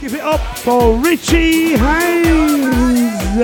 Give it up for Richie Haynes.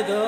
I'll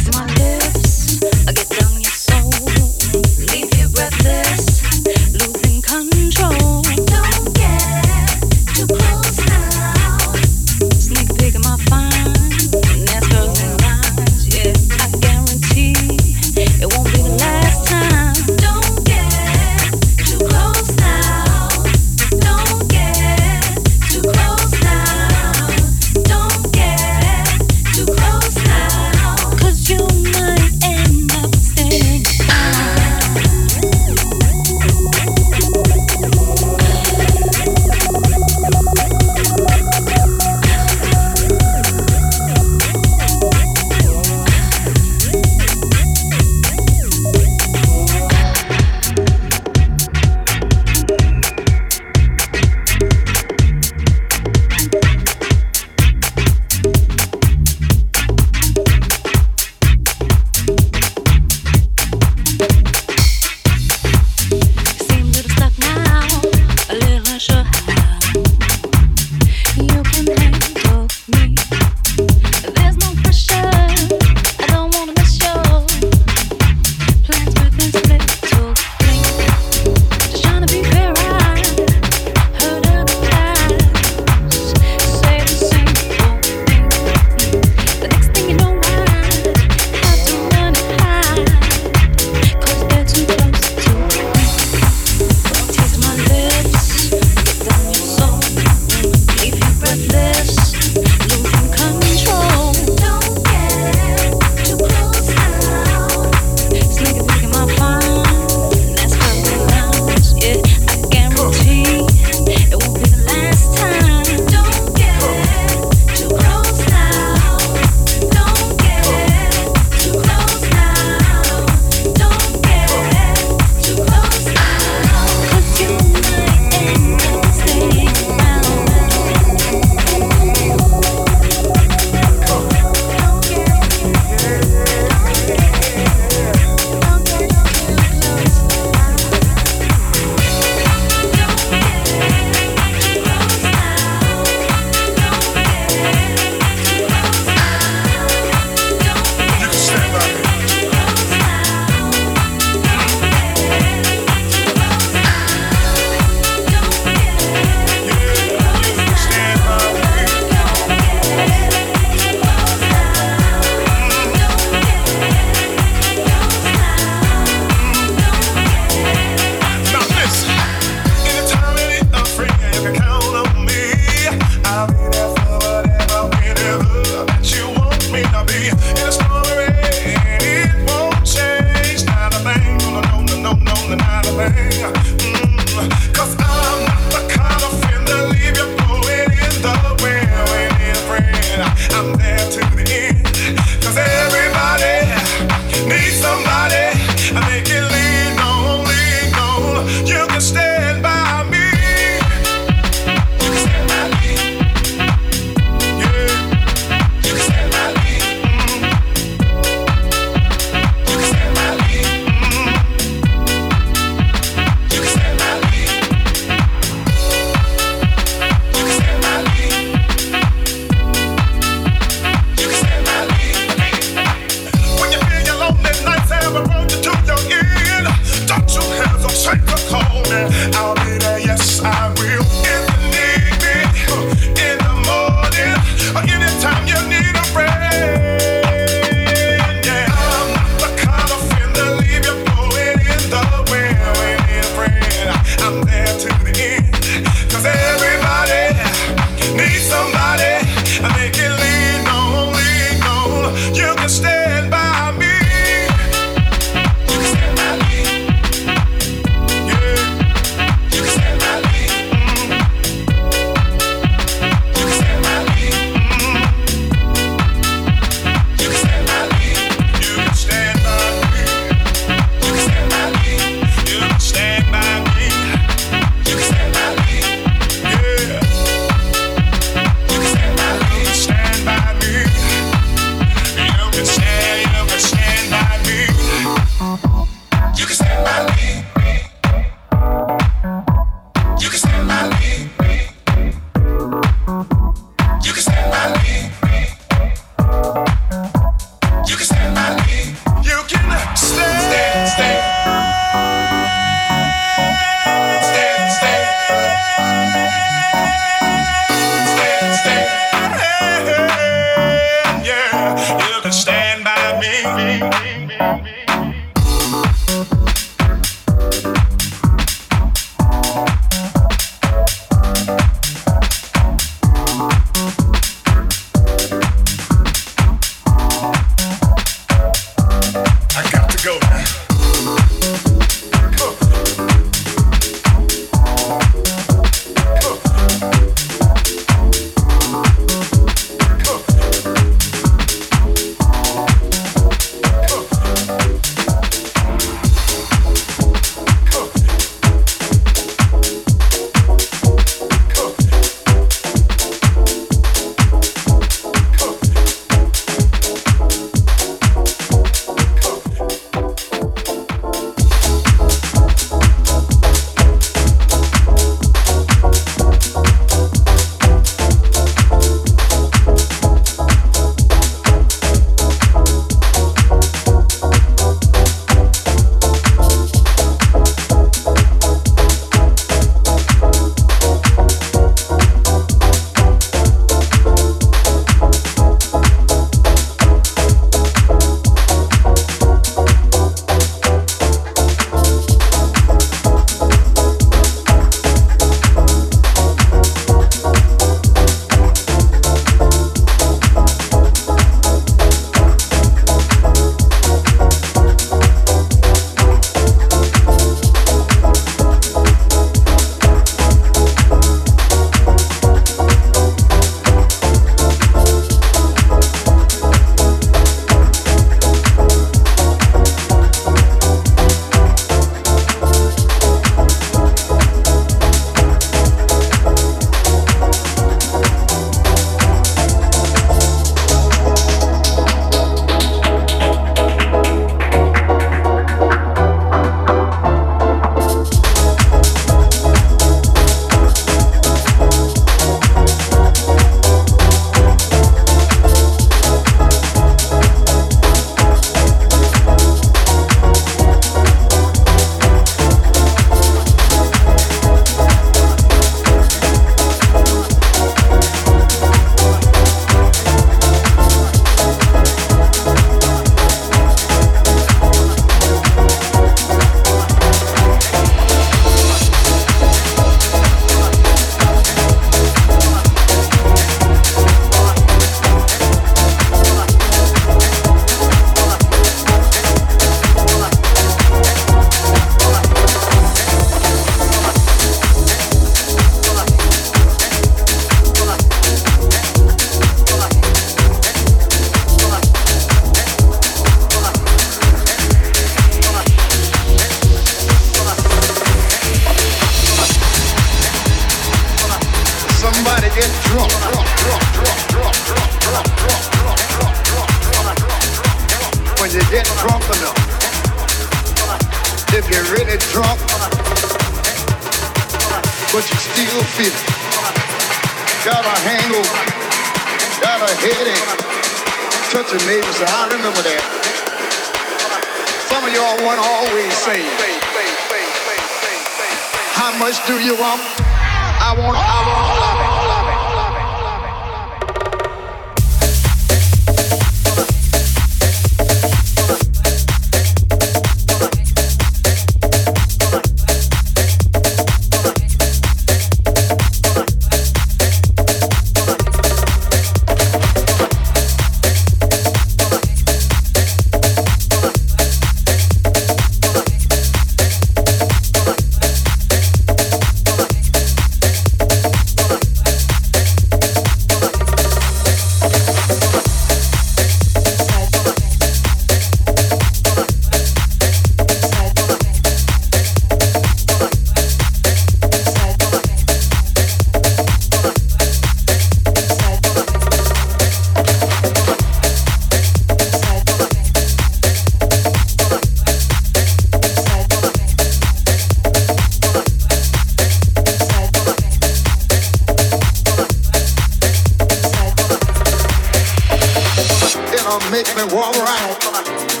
Yeah!